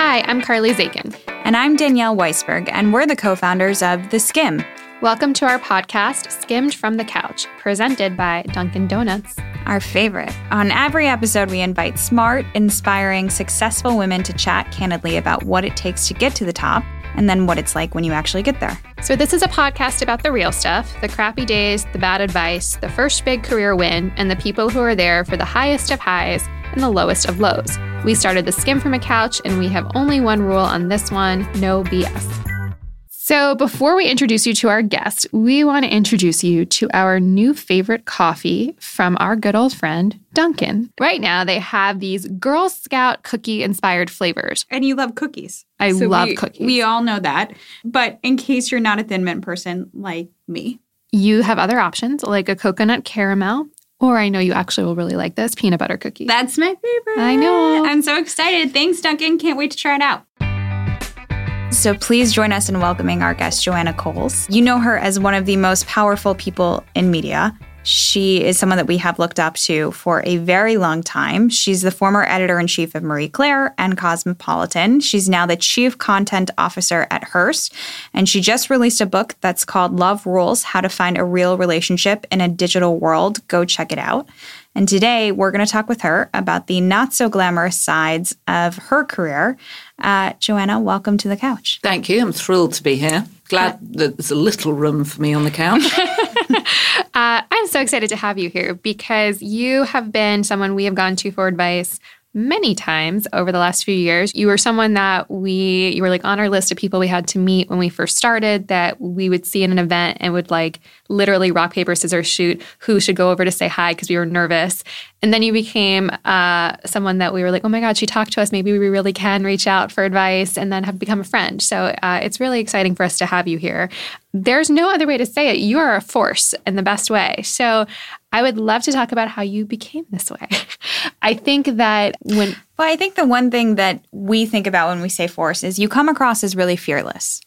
Hi, I'm Carly Zakin. And I'm Danielle Weisberg, and we're the co founders of The Skimm. Welcome to our podcast, Skimm'd from the Couch, presented by Dunkin' Donuts. Our favorite. On every episode, we invite smart, inspiring, successful women to chat candidly about what it takes to get to the top and then what it's like when you actually get there. So, this is a podcast about the real stuff the crappy days, the bad advice, the first big career win, and the people who are there for the highest of highs and the lowest of lows. We started the Skimm from a Couch, and we have only one rule on this one no BS. So, before we introduce you to our guest, we want to introduce you to our new favorite coffee from our good old friend, Dunkin'. Right now, they have these Girl Scout cookie inspired flavors. And you love cookies. I so love we, cookies. We all know that. But in case you're not a thin mint person like me, you have other options like a coconut caramel. Or I know you actually will really like this peanut butter cookie. That's my favorite. I know. I'm so excited. Thanks, Dunkin'. Can't wait to try it out. So please join us in welcoming our guest, Joanna Coles. You know her as one of the most powerful people in media. She is someone that we have looked up to for a very long time. She's the former editor in chief of Marie Claire and Cosmopolitan. She's now the chief content officer at Hearst. And she just released a book that's called Love Rules How to Find a Real Relationship in a Digital World. Go check it out. And today we're going to talk with her about the not so glamorous sides of her career. Uh, Joanna, welcome to the couch. Thank you. I'm thrilled to be here. Glad that there's a little room for me on the couch. uh, I'm so excited to have you here because you have been someone we have gone to for advice many times over the last few years. You were someone that we, you were like on our list of people we had to meet when we first started that we would see in an event and would like literally rock, paper, scissors shoot who should go over to say hi because we were nervous. And then you became uh, someone that we were like, oh my God, she talked to us. Maybe we really can reach out for advice and then have become a friend. So uh, it's really exciting for us to have you here. There's no other way to say it. You are a force in the best way. So I would love to talk about how you became this way. I think that when. Well, I think the one thing that we think about when we say force is you come across as really fearless.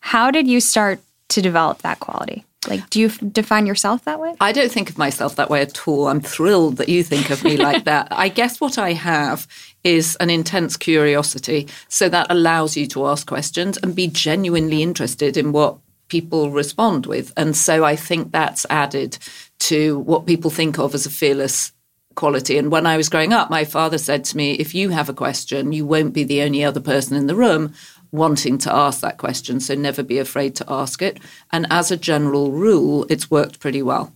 How did you start to develop that quality? Like, do you f- define yourself that way? I don't think of myself that way at all. I'm thrilled that you think of me like that. I guess what I have is an intense curiosity. So that allows you to ask questions and be genuinely interested in what people respond with. And so I think that's added to what people think of as a fearless quality. And when I was growing up, my father said to me, if you have a question, you won't be the only other person in the room wanting to ask that question. So never be afraid to ask it. And as a general rule, it's worked pretty well.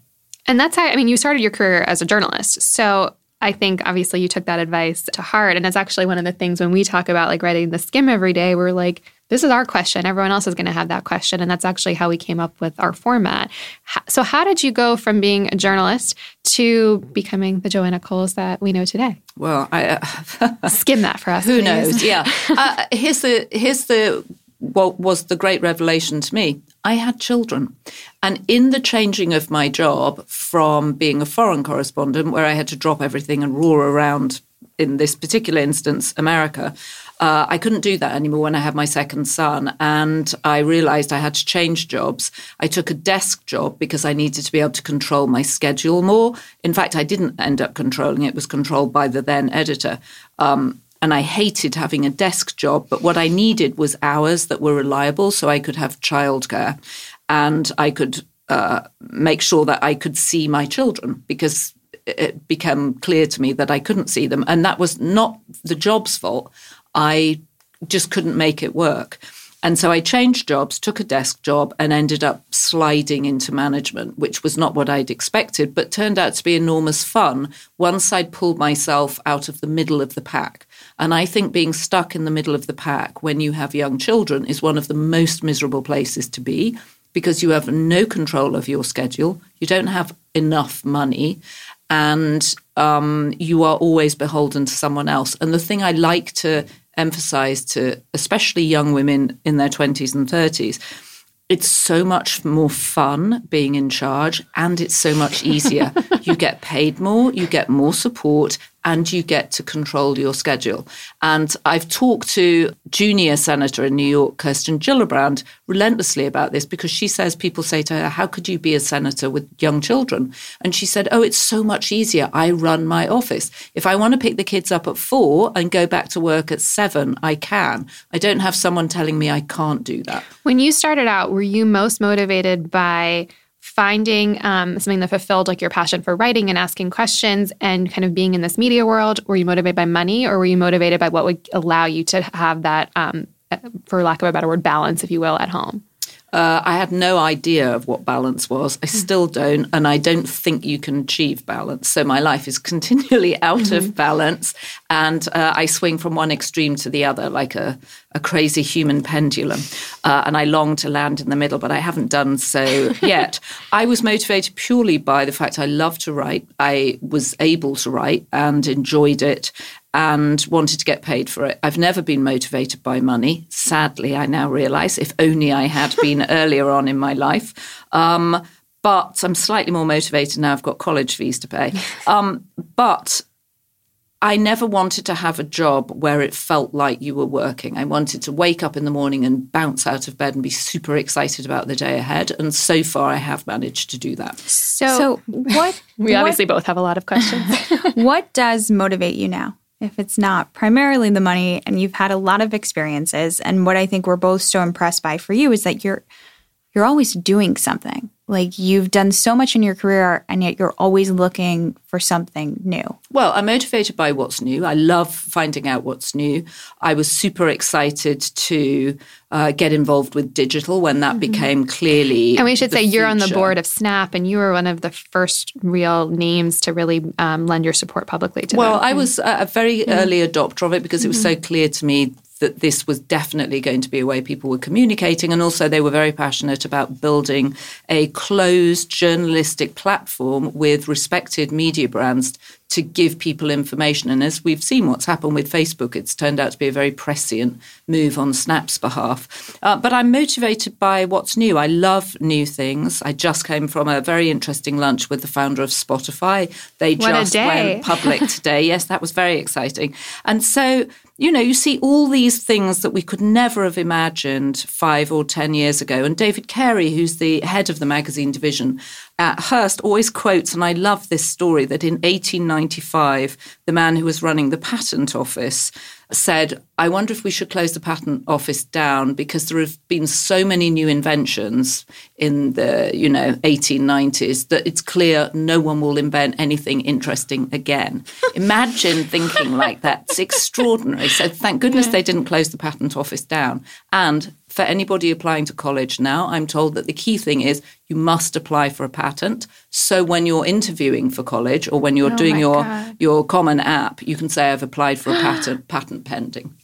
And that's how, I mean, you started your career as a journalist. So I think obviously you took that advice to heart. And it's actually one of the things when we talk about like writing the Skimm every day, we're like, this is our question. Everyone else is going to have that question. And that's actually how we came up with our format. So, how did you go from being a journalist to becoming the Joanna Coles that we know today? Well, I uh, skim that for us. Who please. knows? Yeah. uh, here's the here's the what was the great revelation to me. I had children. And in the changing of my job from being a foreign correspondent, where I had to drop everything and roar around, in this particular instance, America, uh, I couldn't do that anymore when I had my second son. And I realized I had to change jobs. I took a desk job because I needed to be able to control my schedule more. In fact, I didn't end up controlling it, it was controlled by the then editor. Um, and I hated having a desk job, but what I needed was hours that were reliable so I could have childcare and I could uh, make sure that I could see my children because it became clear to me that I couldn't see them. And that was not the job's fault. I just couldn't make it work. And so I changed jobs, took a desk job, and ended up sliding into management, which was not what I'd expected, but turned out to be enormous fun once I'd pulled myself out of the middle of the pack. And I think being stuck in the middle of the pack when you have young children is one of the most miserable places to be because you have no control of your schedule, you don't have enough money, and um, you are always beholden to someone else. And the thing I like to emphasize to especially young women in their 20s and 30s it's so much more fun being in charge and it's so much easier. you get paid more, you get more support, and you get to control your schedule. And I've talked to junior senator in New York, Kirsten Gillibrand, relentlessly about this because she says people say to her, How could you be a senator with young children? And she said, Oh, it's so much easier. I run my office. If I want to pick the kids up at four and go back to work at seven, I can. I don't have someone telling me I can't do that. When you started out, were you most motivated by finding um, something that fulfilled like your passion for writing and asking questions and kind of being in this media world? Were you motivated by money or were you motivated by what would allow you to have that, um, for lack of a better word, balance, if you will, at home? Uh, I had no idea of what balance was. I still don't, and I don't think you can achieve balance. So my life is continually out mm-hmm. of balance, and uh, I swing from one extreme to the other like a, a crazy human pendulum. Uh, and I long to land in the middle, but I haven't done so yet. I was motivated purely by the fact I love to write. I was able to write and enjoyed it and wanted to get paid for it. I've never been motivated by money. Sadly, I now realize if only I had been earlier on in my life. Um, but I'm slightly more motivated now. I've got college fees to pay. Um, but I never wanted to have a job where it felt like you were working. I wanted to wake up in the morning and bounce out of bed and be super excited about the day ahead. And so far, I have managed to do that. So, so what? we obviously both have a lot of questions. what does motivate you now? If it's not primarily the money and you've had a lot of experiences and what i think we're both so impressed by for you is that you're you're always doing something like you've done so much in your career and yet you're always looking for something new well i'm motivated by what's new i love finding out what's new i was super excited to uh, get involved with digital when that mm-hmm. became clearly and we should say future. you're on the board of snap and you were one of the first real names to really um, lend your support publicly to well them. i was a very mm-hmm. early adopter of it because it was so mm-hmm. clear to me that this was definitely going to be a way people were communicating. And also, they were very passionate about building a closed journalistic platform with respected media brands to give people information. And as we've seen what's happened with Facebook, it's turned out to be a very prescient move on Snap's behalf. Uh, but I'm motivated by what's new. I love new things. I just came from a very interesting lunch with the founder of Spotify. They what just went public today. yes, that was very exciting. And so you know, you see all these things that we could never have imagined five or 10 years ago. And David Carey, who's the head of the magazine division at Hearst, always quotes, and I love this story, that in 1895, the man who was running the patent office said, I wonder if we should close the patent office down because there have been so many new inventions in the, you know, 1890s that it's clear no one will invent anything interesting again. Imagine thinking like that. It's extraordinary. So thank goodness yeah. they didn't close the patent office down. And for anybody applying to college now, I'm told that the key thing is you must apply for a patent. So when you're interviewing for college or when you're oh doing your your common app, you can say I've applied for a patent patent pending.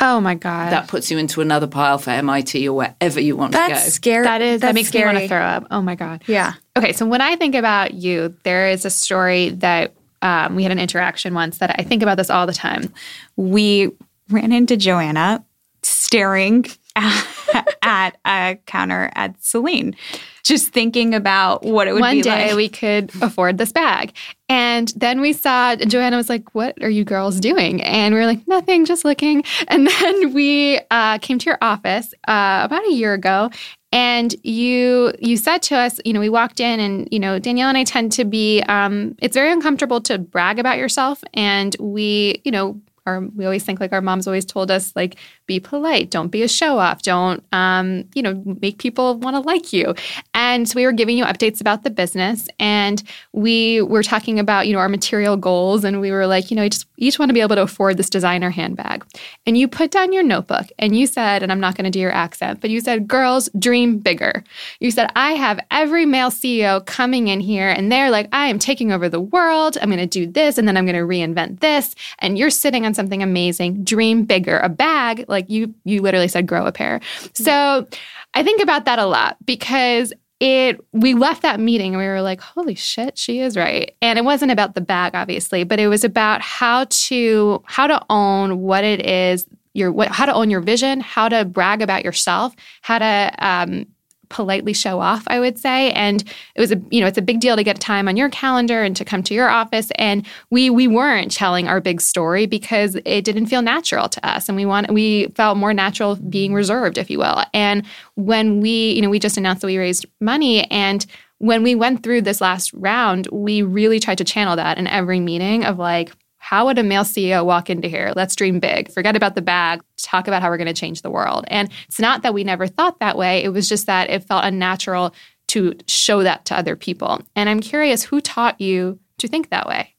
Oh my god. That puts you into another pile for MIT or wherever you want That's to go. That's Scary. That is That's that makes scary. me want to throw up. Oh my god. Yeah. Okay, so when I think about you, there is a story that um, we had an interaction once that I think about this all the time. We ran into Joanna staring at, a counter at Celine, just thinking about what it would One be day like. we could afford this bag. And then we saw, Joanna was like, What are you girls doing? And we were like, Nothing, just looking. And then we uh, came to your office uh, about a year ago and you you said to us you know we walked in and you know danielle and i tend to be um, it's very uncomfortable to brag about yourself and we you know our we always think like our moms always told us like be polite. Don't be a show off. Don't um, you know make people want to like you. And so we were giving you updates about the business and we were talking about you know our material goals and we were like you know just each want to be able to afford this designer handbag. And you put down your notebook and you said and i'm not going to do your accent but you said girls dream bigger. You said i have every male ceo coming in here and they're like i am taking over the world. I'm going to do this and then i'm going to reinvent this and you're sitting on something amazing, dream bigger. A bag, like you you literally said grow a pair. So I think about that a lot because it we left that meeting and we were like holy shit she is right and it wasn't about the bag obviously but it was about how to how to own what it is your what how to own your vision how to brag about yourself how to um, politely show off, I would say. And it was a, you know, it's a big deal to get time on your calendar and to come to your office. And we we weren't telling our big story because it didn't feel natural to us. And we want we felt more natural being reserved, if you will. And when we, you know, we just announced that we raised money and when we went through this last round, we really tried to channel that in every meeting of like, how would a male CEO walk into here? Let's dream big. Forget about the bag. Talk about how we're going to change the world. And it's not that we never thought that way. It was just that it felt unnatural to show that to other people. And I'm curious who taught you to think that way?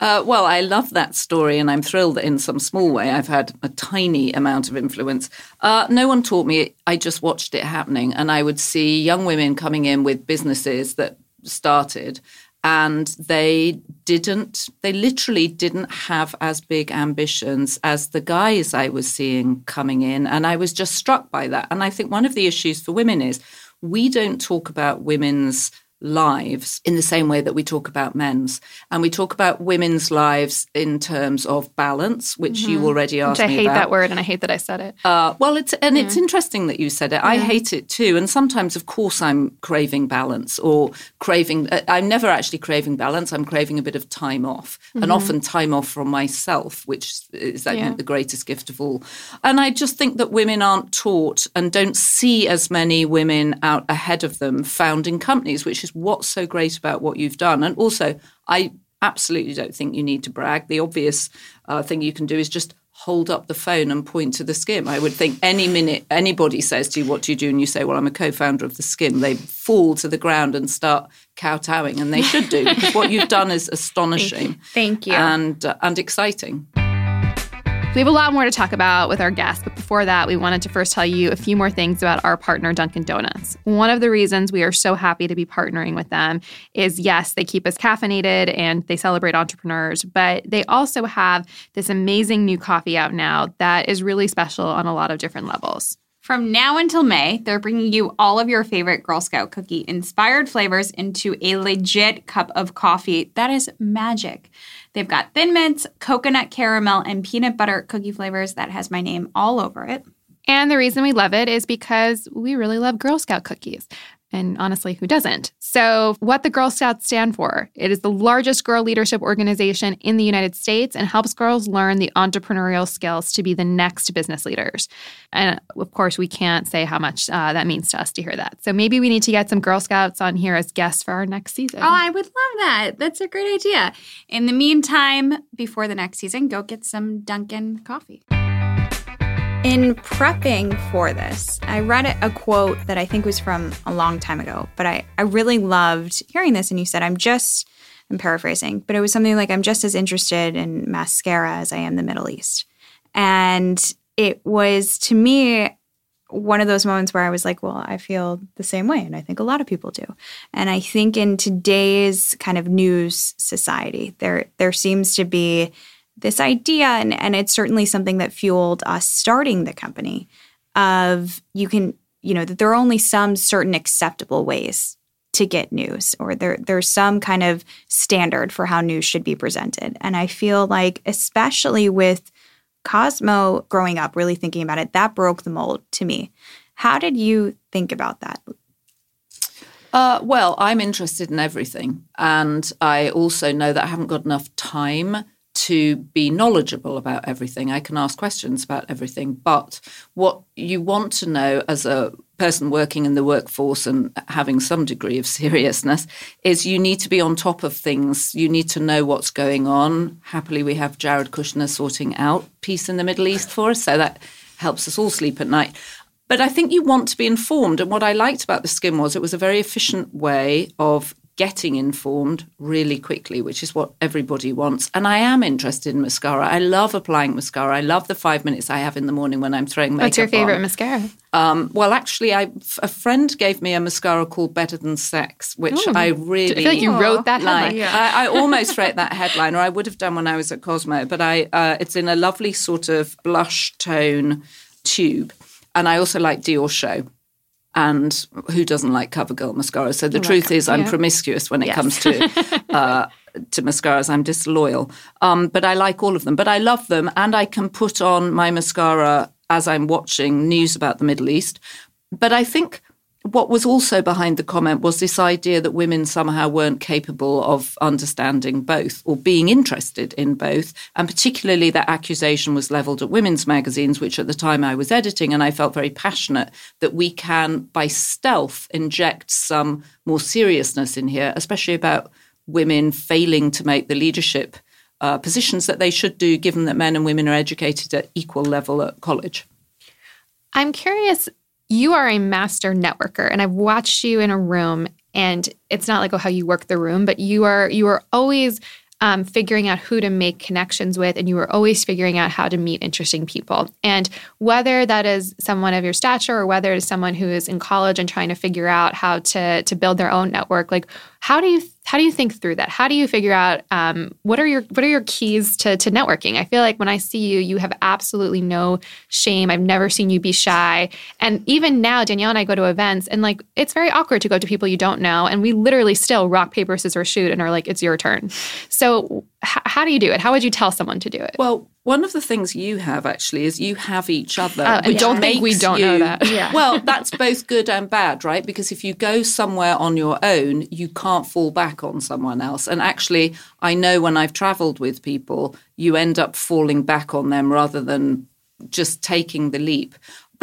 Uh, well, I love that story, and I'm thrilled that in some small way I've had a tiny amount of influence. Uh, no one taught me, I just watched it happening. And I would see young women coming in with businesses that started, and they didn't, they literally didn't have as big ambitions as the guys I was seeing coming in. And I was just struck by that. And I think one of the issues for women is we don't talk about women's lives in the same way that we talk about men's. And we talk about women's lives in terms of balance, which mm-hmm. you already asked which I hate about. that word and I hate that I said it. Uh, well, it's and yeah. it's interesting that you said it. Yeah. I hate it too. And sometimes, of course, I'm craving balance or craving. Uh, I'm never actually craving balance. I'm craving a bit of time off, mm-hmm. and often time off from myself, which is I yeah. think the greatest gift of all. And I just think that women aren't taught and don't see as many women out ahead of them founding companies, which is what's so great about what you've done. And also, I absolutely don't think you need to brag. The obvious uh, thing you can do is just hold up the phone and point to the Skimm. I would think any minute anybody says to you, What do you do? and you say, Well, I'm a co founder of the Skimm, they fall to the ground and start kowtowing. And they should do because what you've done is astonishing. Thank you. Thank you. And, uh, and exciting. We have a lot more to talk about with our guests, but before that, we wanted to first tell you a few more things about our partner, Dunkin' Donuts. One of the reasons we are so happy to be partnering with them is yes, they keep us caffeinated and they celebrate entrepreneurs, but they also have this amazing new coffee out now that is really special on a lot of different levels. From now until May, they're bringing you all of your favorite Girl Scout cookie inspired flavors into a legit cup of coffee that is magic. They've got thin mints, coconut caramel, and peanut butter cookie flavors that has my name all over it. And the reason we love it is because we really love Girl Scout cookies. And honestly, who doesn't? So, what the Girl Scouts stand for, it is the largest girl leadership organization in the United States and helps girls learn the entrepreneurial skills to be the next business leaders. And of course, we can't say how much uh, that means to us to hear that. So, maybe we need to get some Girl Scouts on here as guests for our next season. Oh, I would love that. That's a great idea. In the meantime, before the next season, go get some Dunkin' coffee. In prepping for this, I read a quote that I think was from a long time ago, but I, I really loved hearing this. And you said, I'm just, I'm paraphrasing, but it was something like, I'm just as interested in mascara as I am the Middle East. And it was to me one of those moments where I was like, well, I feel the same way. And I think a lot of people do. And I think in today's kind of news society, there, there seems to be this idea, and, and it's certainly something that fueled us starting the company, of you can, you know, that there are only some certain acceptable ways to get news, or there there's some kind of standard for how news should be presented. And I feel like, especially with Cosmo growing up, really thinking about it, that broke the mold to me. How did you think about that? Uh, well, I'm interested in everything. And I also know that I haven't got enough time to be knowledgeable about everything. I can ask questions about everything. But what you want to know as a person working in the workforce and having some degree of seriousness is you need to be on top of things. You need to know what's going on. Happily, we have Jared Kushner sorting out peace in the Middle East for us. So that helps us all sleep at night. But I think you want to be informed. And what I liked about the Skimm was it was a very efficient way of getting informed really quickly, which is what everybody wants. And I am interested in mascara. I love applying mascara. I love the five minutes I have in the morning when I'm throwing makeup. What's your favorite on. mascara? Um, well, actually, I, a friend gave me a mascara called Better Than Sex, which Ooh. I really I feel like you wrote that like. Yeah. I, I, almost wrote that headline, or I would have done when I was at Cosmo. But I, uh, it's in a lovely sort of blush tone tube. And I also like Diorshow and who doesn't like CoverGirl mascara? So the truth is, I'm yeah. promiscuous when it yes. comes to uh, to mascaras. I'm disloyal, um, but I like all of them. But I love them, and I can put on my mascara as I'm watching news about the Middle East. But I think what was also behind the comment was this idea that women somehow weren't capable of understanding both or being interested in both. And particularly that accusation was leveled at women's magazines, which at the time I was editing. And I felt very passionate that we can, by stealth, inject some more seriousness in here, especially about women failing to make the leadership uh, positions that they should do, given that men and women are educated at equal level at college. I'm curious you are a master networker and I've watched you in a room and it's not like oh how you work the room, but you are you are always um, figuring out who to make connections with, and you are always figuring out how to meet interesting people. And whether that is someone of your stature or whether it is someone who is in college and trying to figure out how to to build their own network, like how do you how do you think through that? How do you figure out um, what are your what are your keys to to networking? I feel like when I see you, you have absolutely no shame. I've never seen you be shy, and even now, Danielle and I go to events, and like it's very awkward to go to people you don't know, and we literally still rock paper scissors shoot, and are like, it's your turn. So h- how do you do it? How would you tell someone to do it? Well, one of the things you have actually is you have each other. Uh, which don't think we don't you, know that. Yeah. Well, that's both good and bad, right? Because if you go somewhere on your own, you can't fall back on someone else. And actually, I know when I've traveled with people, you end up falling back on them rather than just taking the leap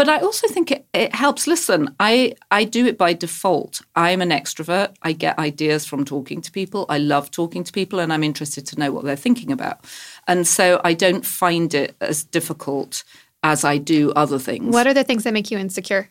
but I also think it, it, helps. Listen, I, I do it by default. I'm an extrovert. I get ideas from talking to people. I love talking to people and I'm interested to know what they're thinking about. And so I don't find it as difficult as I do other things. What are the things that make you insecure?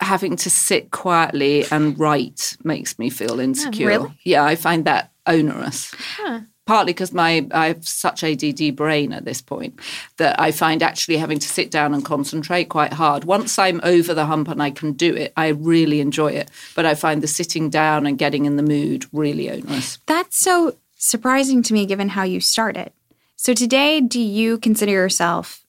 Having to sit quietly and write makes me feel oh, insecure. Oh, really? Yeah, I find that onerous. Huh partly because my I have such ADD brain at this point that I find actually having to sit down and concentrate quite hard. Once I'm over the hump and I can do it, I really enjoy it. But I find the sitting down and getting in the mood really onerous. That's so surprising to me given how you started. So today, do you consider yourself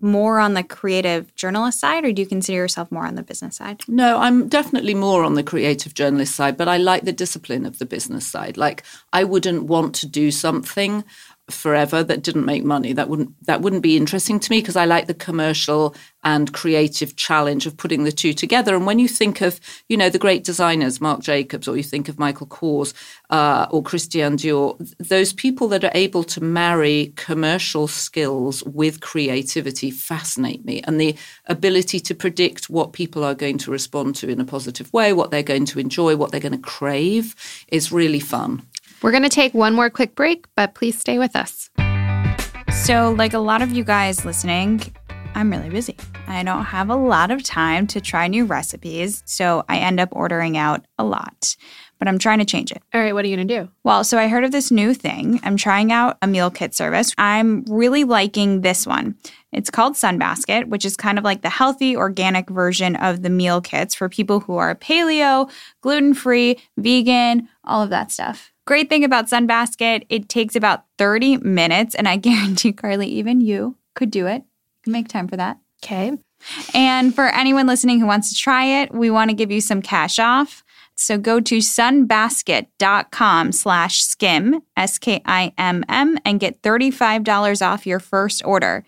more on the creative journalist side or do you consider yourself more on the business side? No, I'm definitely more on the creative journalist side, but I like the discipline of the business side. Like I wouldn't want to do something forever that didn't make money. That wouldn't that wouldn't be interesting to me because I like the commercial and creative challenge of putting the two together. And when you think of you know the great designers, Marc Jacobs, or you think of Michael Kors uh, or Christian Dior, those people that are able to marry commercial skills with creativity fascinate me, and the ability to predict what people are going to respond to in a positive way, what they're going to enjoy, what they're going to crave, is really fun. We're going to take one more quick break, but please stay with us. So, like a lot of you guys listening, I'm really busy. I don't have a lot of time to try new recipes, so I end up ordering out a lot. But I'm trying to change it. All right, what are you going to do? Well, so I heard of this new thing. I'm trying out a meal kit service. I'm really liking this one. It's called Sunbasket, which is kind of like the healthy, organic version of the meal kits for people who are paleo, gluten free, vegan, all of that stuff. Great thing about Sunbasket, it takes about 30 minutes, and I guarantee, Carly, even you could do it. Make time for that. Okay. And for anyone listening who wants to try it, we want to give you some cash off. So go to sunbasket.com slash skimm, S K I M M, and get $35 off your first order.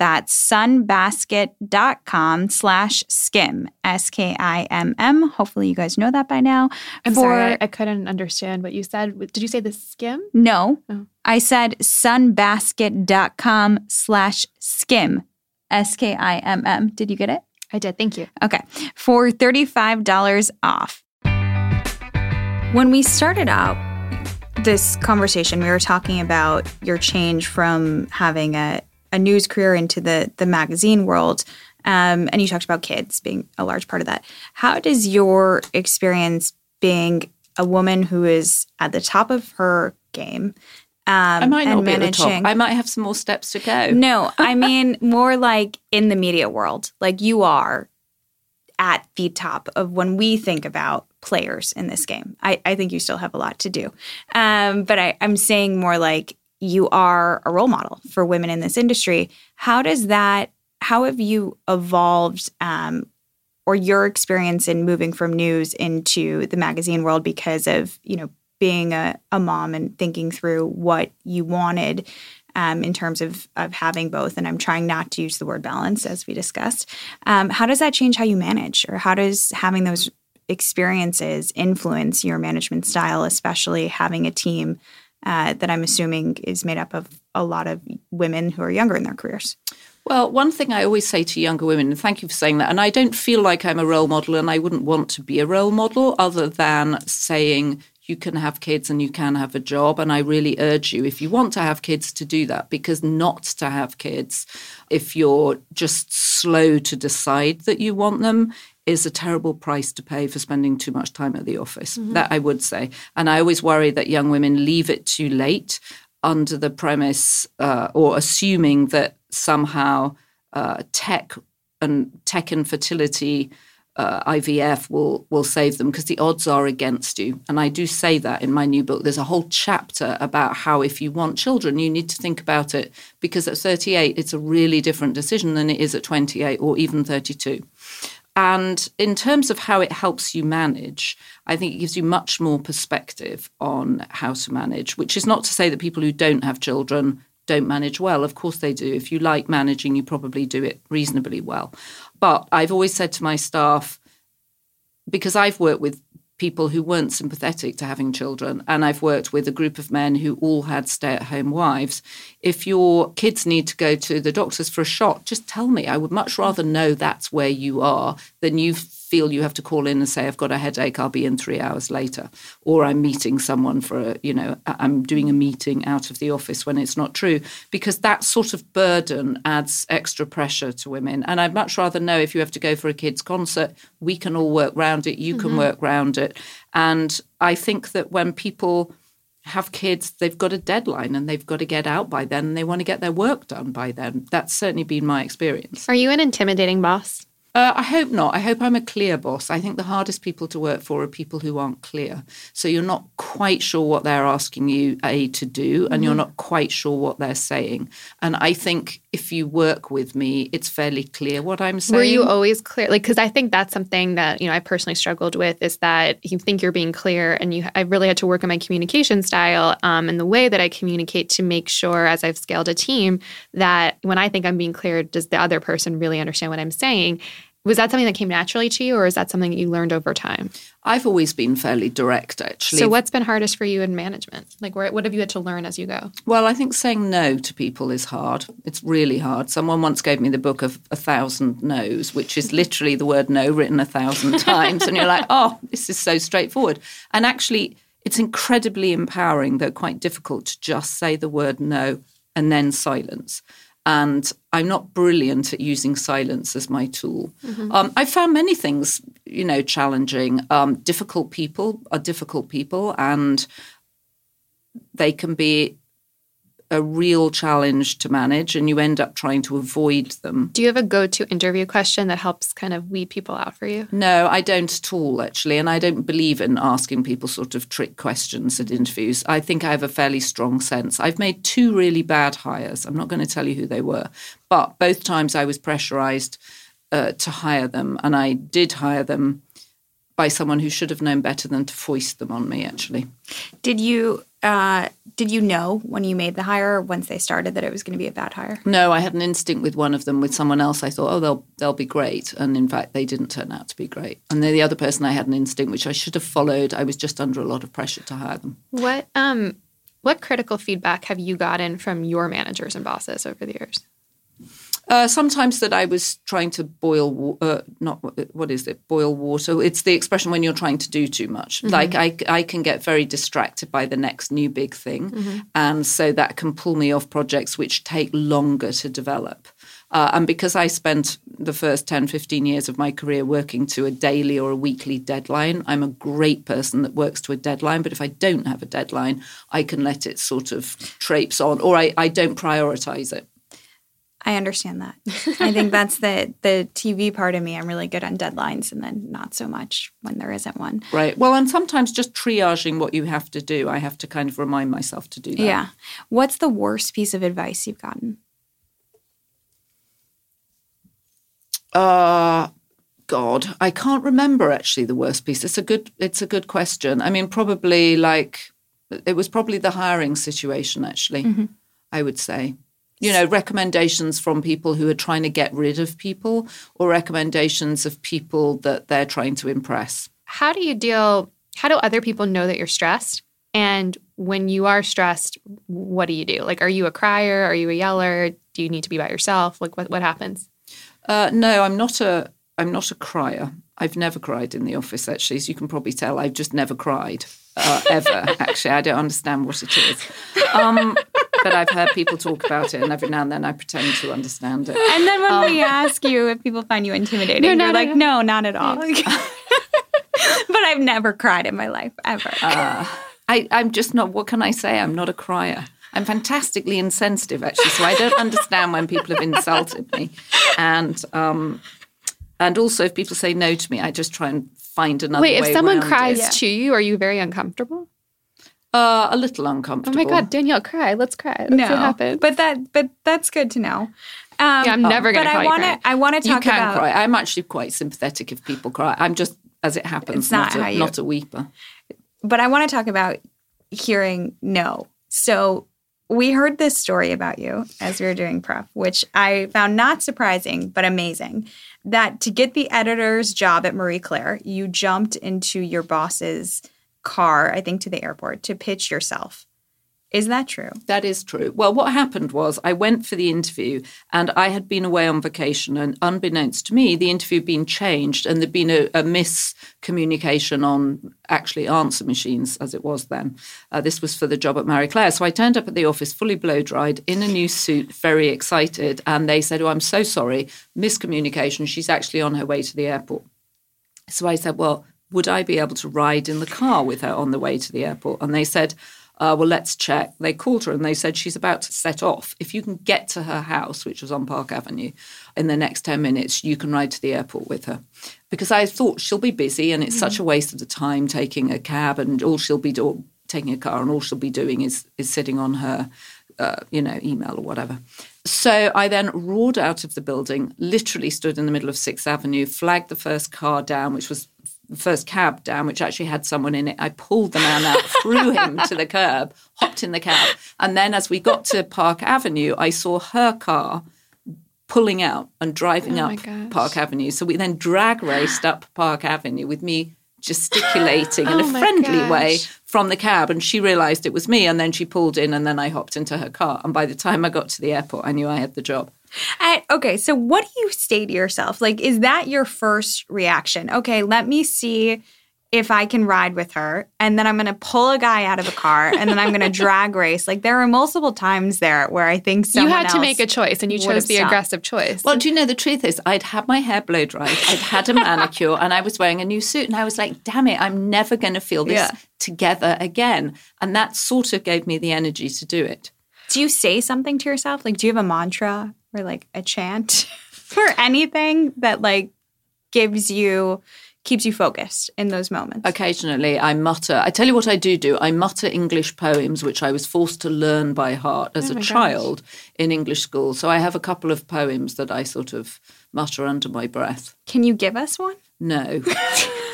That's sunbasket.com slash skimm, S K I M M. Hopefully, you guys know that by now. I'm For, sorry, I, couldn't understand what you said. Did you say the Skimm? No. Oh. I said sunbasket.com slash skimm, S K I M M. Did you get it? I did. Thank you. Okay. For $35 off. When we started out, this conversation, we were talking about your change from having a a news career into the the magazine world. Um, and you talked about kids being a large part of that. How does your experience being a woman who is at the top of her game um, I might not be managing. at the top. I might have some more steps to go. No, I mean more like in the media world. Like you are at the top of when we think about players in this game. I, I think you still have a lot to do. Um, but I, I'm saying more like you are a role model for women in this industry. How does that, how have you evolved um, or your experience in moving from news into the magazine world because of, you know, being a, a mom and thinking through what you wanted um, in terms of, of having both. And I'm trying not to use the word balance as we discussed. Um, how does that change how you manage, or how does having those experiences influence your management style, especially having a team uh, that I'm assuming is made up of a lot of women who are younger in their careers? Well, one thing I always say to younger women, and thank you for saying that, and I don't feel like I'm a role model and I wouldn't want to be a role model other than saying you can have kids and you can have a job. And I really urge you, if you want to have kids, to do that because not to have kids, if you're just slow to decide that you want them, is a terrible price to pay for spending too much time at the office. Mm-hmm. That I would say. And I always worry that young women leave it too late under the premise uh, or assuming that somehow uh, tech and tech and fertility uh, IVF will will save them because the odds are against you. And I do say that in my new book. There's a whole chapter about how if you want children, you need to think about it because at 38 it's a really different decision than it is at 28 or even 32. And in terms of how it helps you manage, I think it gives you much more perspective on how to manage, which is not to say that people who don't have children don't manage well. Of course they do. If you like managing, you probably do it reasonably well. But I've always said to my staff, because I've worked with people who weren't sympathetic to having children, and I've worked with a group of men who all had stay at home wives. If your kids need to go to the doctors for a shot, just tell me. I would much rather know that's where you are than you've feel you have to call in and say, I've got a headache, I'll be in three hours later. Or I'm meeting someone for a, you know, I'm doing a meeting out of the office when it's not true. Because that sort of burden adds extra pressure to women. And I'd much rather know if you have to go for a kid's concert, we can all work round it, you mm-hmm. can work round it. And I think that when people have kids, they've got a deadline and they've got to get out by then and they want to get their work done by then. That's certainly been my experience. Are you an intimidating boss? Uh, I hope not. I hope I'm a clear boss. I think the hardest people to work for are people who aren't clear. So you're not quite sure what they're asking you a to do, and mm-hmm. you're not quite sure what they're saying. And I think if you work with me, it's fairly clear what I'm saying. Were you always clear? Like, because I think that's something that you know I personally struggled with is that you think you're being clear, and you I really had to work on my communication style um, and the way that I communicate to make sure, as I've scaled a team, that when I think I'm being clear, does the other person really understand what I'm saying? Was that something that came naturally to you, or is that something that you learned over time? I've always been fairly direct, actually. So, what's been hardest for you in management? Like, what have you had to learn as you go? Well, I think saying no to people is hard. It's really hard. Someone once gave me the book of A Thousand No's, which is literally the word no written a thousand times. and you're like, oh, this is so straightforward. And actually, it's incredibly empowering, though quite difficult to just say the word no and then silence and I'm not brilliant at using silence as my tool. Mm-hmm. Um, I found many things, you know, challenging. Um, difficult people are difficult people, and they can be a real challenge to manage and you end up trying to avoid them. Do you have a go to interview question that helps kind of weed people out for you? No, I don't at all, actually. And I don't believe in asking people sort of trick questions at interviews. I think I have a fairly strong sense. I've made two really bad hires. I'm not going to tell you who they were, but both times I was pressurized uh, to hire them. And I did hire them by someone who should have known better than to foist them on me, actually. Did you uh, did you know when you made the hire once they started that it was going to be a bad hire? No, I had an instinct with one of them. With someone else, I thought, oh, they'll they'll be great, and in fact, they didn't turn out to be great. And then the other person, I had an instinct which I should have followed. I was just under a lot of pressure to hire them. What um what critical feedback have you gotten from your managers and bosses over the years? Uh, sometimes that I was trying to boil, uh, not what is it, boil water. It's the expression when you're trying to do too much. Mm-hmm. Like I, I can get very distracted by the next new big thing, mm-hmm. and so that can pull me off projects which take longer to develop. Uh, and because I spent the first 10, 15 years of my career working to a daily or a weekly deadline, I'm a great person that works to a deadline. But if I don't have a deadline, I can let it sort of traipse on, or I, I don't prioritize it. I understand that. I think that's the the TV part of me. I'm really good on deadlines and then not so much when there isn't one. Right. Well, and sometimes just triaging what you have to do, I have to kind of remind myself to do that. Yeah. What's the worst piece of advice you've gotten? Uh God, I can't remember actually the worst piece. It's a good it's a good question. I mean, probably like it was probably the hiring situation actually. Mm-hmm I would say. You know, recommendations from people who are trying to get rid of people or recommendations of people that they're trying to impress. How do you deal? How do other people know that you're stressed? And when you are stressed, what do you do? Like, are you a crier? Are you a yeller? Do you need to be by yourself? Like, what, what happens? Uh, no, I'm not a I'm not a crier. I've never cried in the office. Actually, as you can probably tell, I've just never cried uh, ever. actually, I don't understand what it is. Um, but I've heard people talk about it, and every now and then I pretend to understand it. And then when um, we ask you if people find you intimidating, you're, you're like, no, not at all. but I've never cried in my life ever. Uh, I, I'm just not. What can I say? I'm not a crier. I'm fantastically insensitive, actually, so I don't understand when people have insulted me, and um, and also if people say no to me, I just try and find another. Wait, if someone cries it. to you, are you very uncomfortable? Uh, a little uncomfortable. Oh my god, Danielle, cry! Let's cry. Let's no, see what happens. But that, but that's good to know. Um, yeah, I'm never going to. But I want to. I want to talk you can about. Cry. I'm actually quite sympathetic if people cry. I'm just, as it happens, it's not, not, a, you, not a weeper. But I want to talk about hearing no. So we heard this story about you as we were doing prep, which I found not surprising but amazing. That to get the editor's job at Marie Claire, you jumped into your boss's car, I think, to the airport to pitch yourself. Is that true? That is true. Well, what happened was I went for the interview and I had been away on vacation, and unbeknownst to me, the interview had been changed and there'd been a, a miscommunication on actually answer machines as it was then. Uh, this was for the job at Marie Claire. So I turned up at the office fully blow dried in a new suit, very excited, and they said, Oh, I'm so sorry, miscommunication. She's actually on her way to the airport. So I said, Well, would I be able to ride in the car with her on the way to the airport? And they said, uh, well, let's check. They called her and they said she's about to set off. If you can get to her house, which was on Park Avenue, in the next 10 minutes, you can ride to the airport with her. Because I thought she'll be busy and it's mm. such a waste of the time taking a cab and all she'll be doing, taking a car and all she'll be doing is, is sitting on her, uh, you know, email or whatever. So I then roared out of the building, literally stood in the middle of Sixth Avenue, flagged the first car down, which was the first cab down, which actually had someone in it. I pulled the man out, threw him to the curb, hopped in the cab. And then as we got to Park Avenue, I saw her car pulling out and driving oh up Park Avenue. So we then drag raced up Park Avenue with me gesticulating oh in a friendly gosh. way from the cab and she realized it was me and then she pulled in and then I hopped into her car and by the time I got to the airport I knew I had the job. Okay, so what do you say to yourself? Like is that your first reaction? Okay, let me see if I can ride with her, and then I'm going to pull a guy out of a car, and then I'm going to drag race. Like there are multiple times there where I think you had to make a choice, and you chose the stopped. aggressive choice. Well, do you know the truth is, I'd had my hair blow dried, I'd had a manicure, and I was wearing a new suit, and I was like, "Damn it, I'm never going to feel this yeah. together again." And that sort of gave me the energy to do it. Do you say something to yourself? Like, do you have a mantra or like a chant for anything that like gives you? keeps you focused in those moments? Occasionally, I mutter. I tell you what I do do. I mutter English poems, which I was forced to learn by heart as oh a child gosh. in English school. So I have a couple of poems that I sort of mutter under my breath. Can you give us one? No.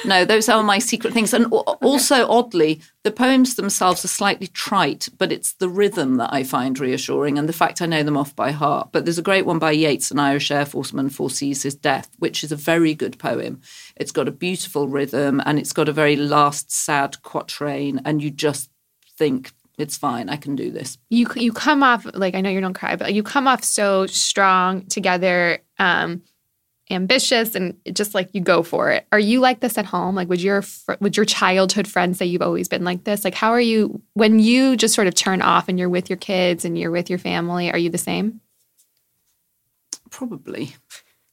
no, those are my secret things. And also, oddly, the poems themselves are slightly trite, but it's the rhythm that I find reassuring and the fact I know them off by heart. But there's a great one by Yeats, an Irish Air Forceman foresees his death, which is a very good poem. It's got a beautiful rhythm and it's got a very last sad quatrain, and you just think, it's fine. I can do this. You you come off like I know you don't cry, but you come off so strong together. Um, ambitious and just like you go for it. Are you like this at home? Like would your would your childhood friends say you've always been like this? Like how are you when you just sort of turn off and you're with your kids and you're with your family, are you the same? Probably.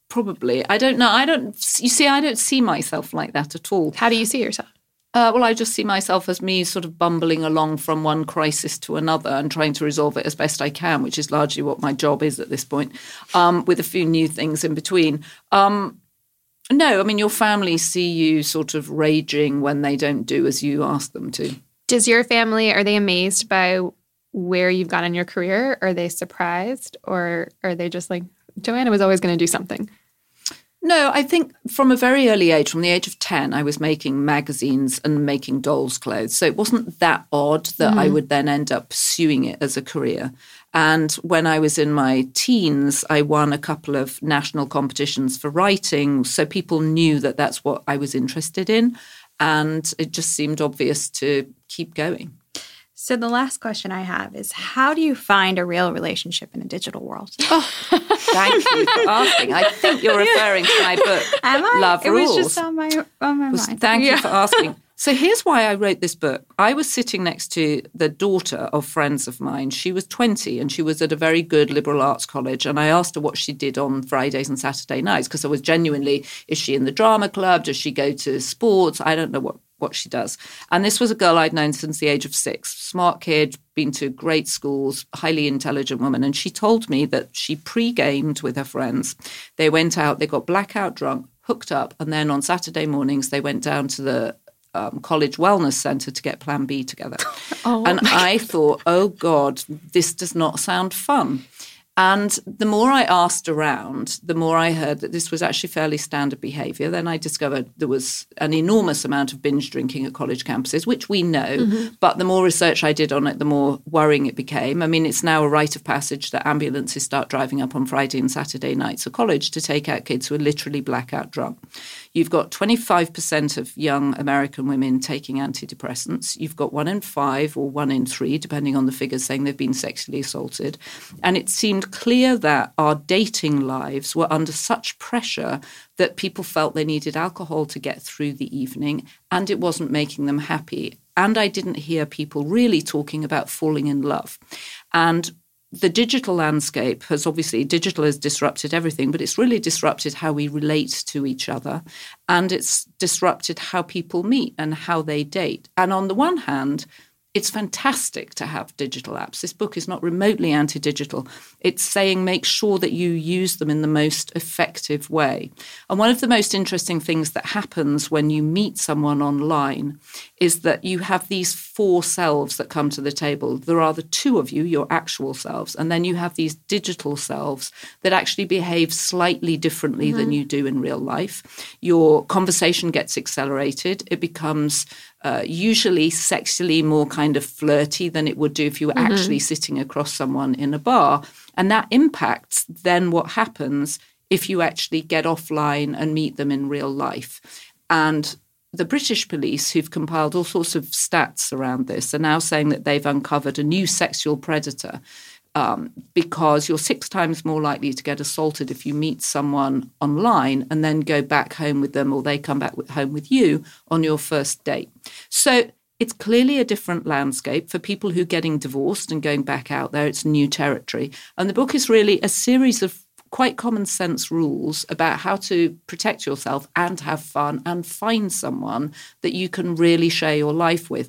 Probably. I don't know. I don't you see I don't see myself like that at all. How do you see yourself? Uh, well, I just see myself as me sort of bumbling along from one crisis to another and trying to resolve it as best I can, which is largely what my job is at this point, um, with a few new things in between. Um, no, I mean, your family see you sort of raging when they don't do as you ask them to. Does your family, are they amazed by where you've gone in your career? Are they surprised? Or are they just like, Joanna was always going to do something? No, I think from a very early age, from the age of 10, I was making magazines and making dolls' clothes. So it wasn't that odd that mm. I would then end up pursuing it as a career. And when I was in my teens, I won a couple of national competitions for writing. So people knew that that's what I was interested in. And it just seemed obvious to keep going. So the last question I have is how do you find a real relationship in a digital world? Oh, thank you for asking. I think you're referring to my book, Am I? Love it Rules. was just on my on my mind. Thank Yeah. you for asking. So here's why I wrote this book. I was sitting next to the daughter of friends of mine. She was 20 and she was at a very good liberal arts college. And I asked her what she did on Fridays and Saturday nights because I was genuinely, is she in the drama club? Does she go to sports? I don't know what, what she does. And this was a girl I'd known since the age of six. Smart kid, been to great schools, highly intelligent woman. And she told me that she pre gamed with her friends. They went out, they got blackout drunk, hooked up, and then on Saturday mornings they went down to the um, college wellness center to get Plan B together. and I thought, oh God, this does not sound fun. And the more I asked around, the more I heard that this was actually fairly standard behavior. Then I discovered there was an enormous amount of binge drinking at college campuses, which we know. Mm-hmm. But the more research I did on it, the more worrying it became. I mean, it's now a rite of passage that ambulances start driving up on Friday and Saturday nights at college to take out kids who are literally blackout drunk. You've got 25% of young American women taking antidepressants. You've got one in five or one in three, depending on the figures, saying they've been sexually assaulted. And it seemed clear that our dating lives were under such pressure that people felt they needed alcohol to get through the evening and it wasn't making them happy. And I didn't hear people really talking about falling in love. And the digital landscape has obviously digital has disrupted everything but it's really disrupted how we relate to each other and it's disrupted how people meet and how they date. And on the one hand it's fantastic to have digital apps. This book is not remotely anti digital. It's saying make sure that you use them in the most effective way. And one of the most interesting things that happens when you meet someone online is that you have these four selves that come to the table. There are the two of you, your actual selves, and then you have these digital selves that actually behave slightly differently than mm-hmm. you do in real life. Your conversation gets accelerated, it becomes uh, usually sexually more kind of flirty than it would do if you were actually sitting across someone in a bar. And that impacts then what happens if you actually get offline and meet them in real life. And the British police, who've compiled all sorts of stats around this, are now saying that they've uncovered a new sexual predator um, because you're six times more likely to get assaulted if you meet someone online and then go back home with them or they come back with, home with you on your first date. So it's clearly a different landscape for people who are getting divorced and going back out there. It's new territory. And the book is really a series of quite common sense rules about how to protect yourself and have fun and find someone that you can really share your life with.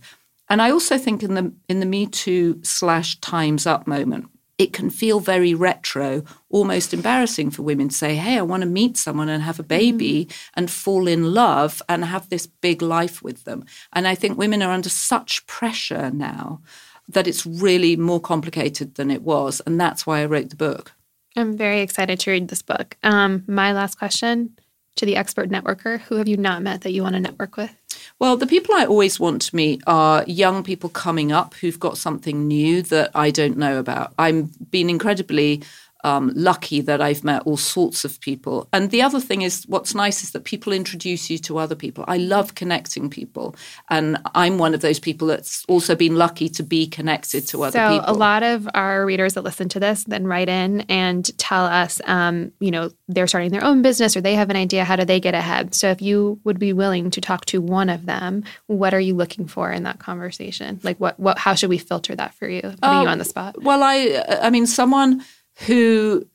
And I also think in the in the Me Too slash Times Up moment, it can feel very retro, almost embarrassing for women to say, Hey, I want to meet someone and have a baby and fall in love and have this big life with them. And I think women are under such pressure now that it's really more complicated than it was. And that's why I wrote the book. I'm very excited to read this book. Um, my last question to the expert networker who have you not met that you want to network with? Well, the people I always want to meet are young people coming up who've got something new that I don't know about. I've been incredibly um, lucky that I've met all sorts of people. And the other thing is, what's nice is that people introduce you to other people. I love connecting people. And I'm one of those people that's also been lucky to be connected to other so people. a lot of our readers that listen to this then write in and tell us, um, you know, they're starting their own business or they have an idea. How do they get ahead? So if you would be willing to talk to one of them, what are you looking for in that conversation? Like, what, what, how should we filter that for you? Putting you Um, on the spot. Well, I, I mean, someone who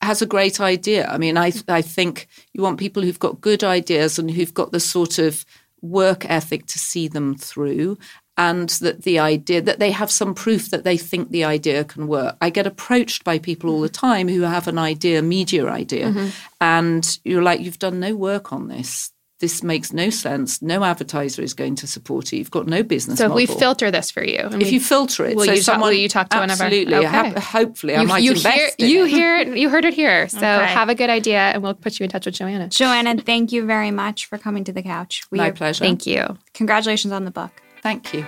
has a great idea. I mean, I, I think you want people who've got good ideas and who've got the sort of work ethic to see them through. And that the idea that they have some proof that they think the idea can work. I get approached by people all the mm-hmm. time who have an idea, media idea, mm-hmm. and you're like, you've done no work on this. This makes no sense. No advertiser is going to support it. You've got no business. So if we filter this for you, I if mean, you filter it, Will so you talk- someone, will you talk to one of our- absolutely, Okay. hap- hopefully, I you, might you invest hear in you it. hear it you heard it here. So Okay. have a good idea, and we'll put you in touch with Joanna. Joanna, thank you very much for coming to the couch. We My are- pleasure. Thank you. Congratulations on the book. Thank you.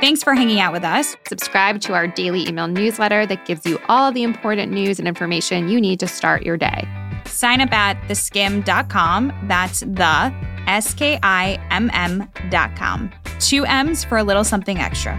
Thanks for hanging out with us. Subscribe to our daily email newsletter that gives you all the important news and information you need to start your day. Sign up at theskimm.com. That's the S K I M M.com. Two M's for a little something extra.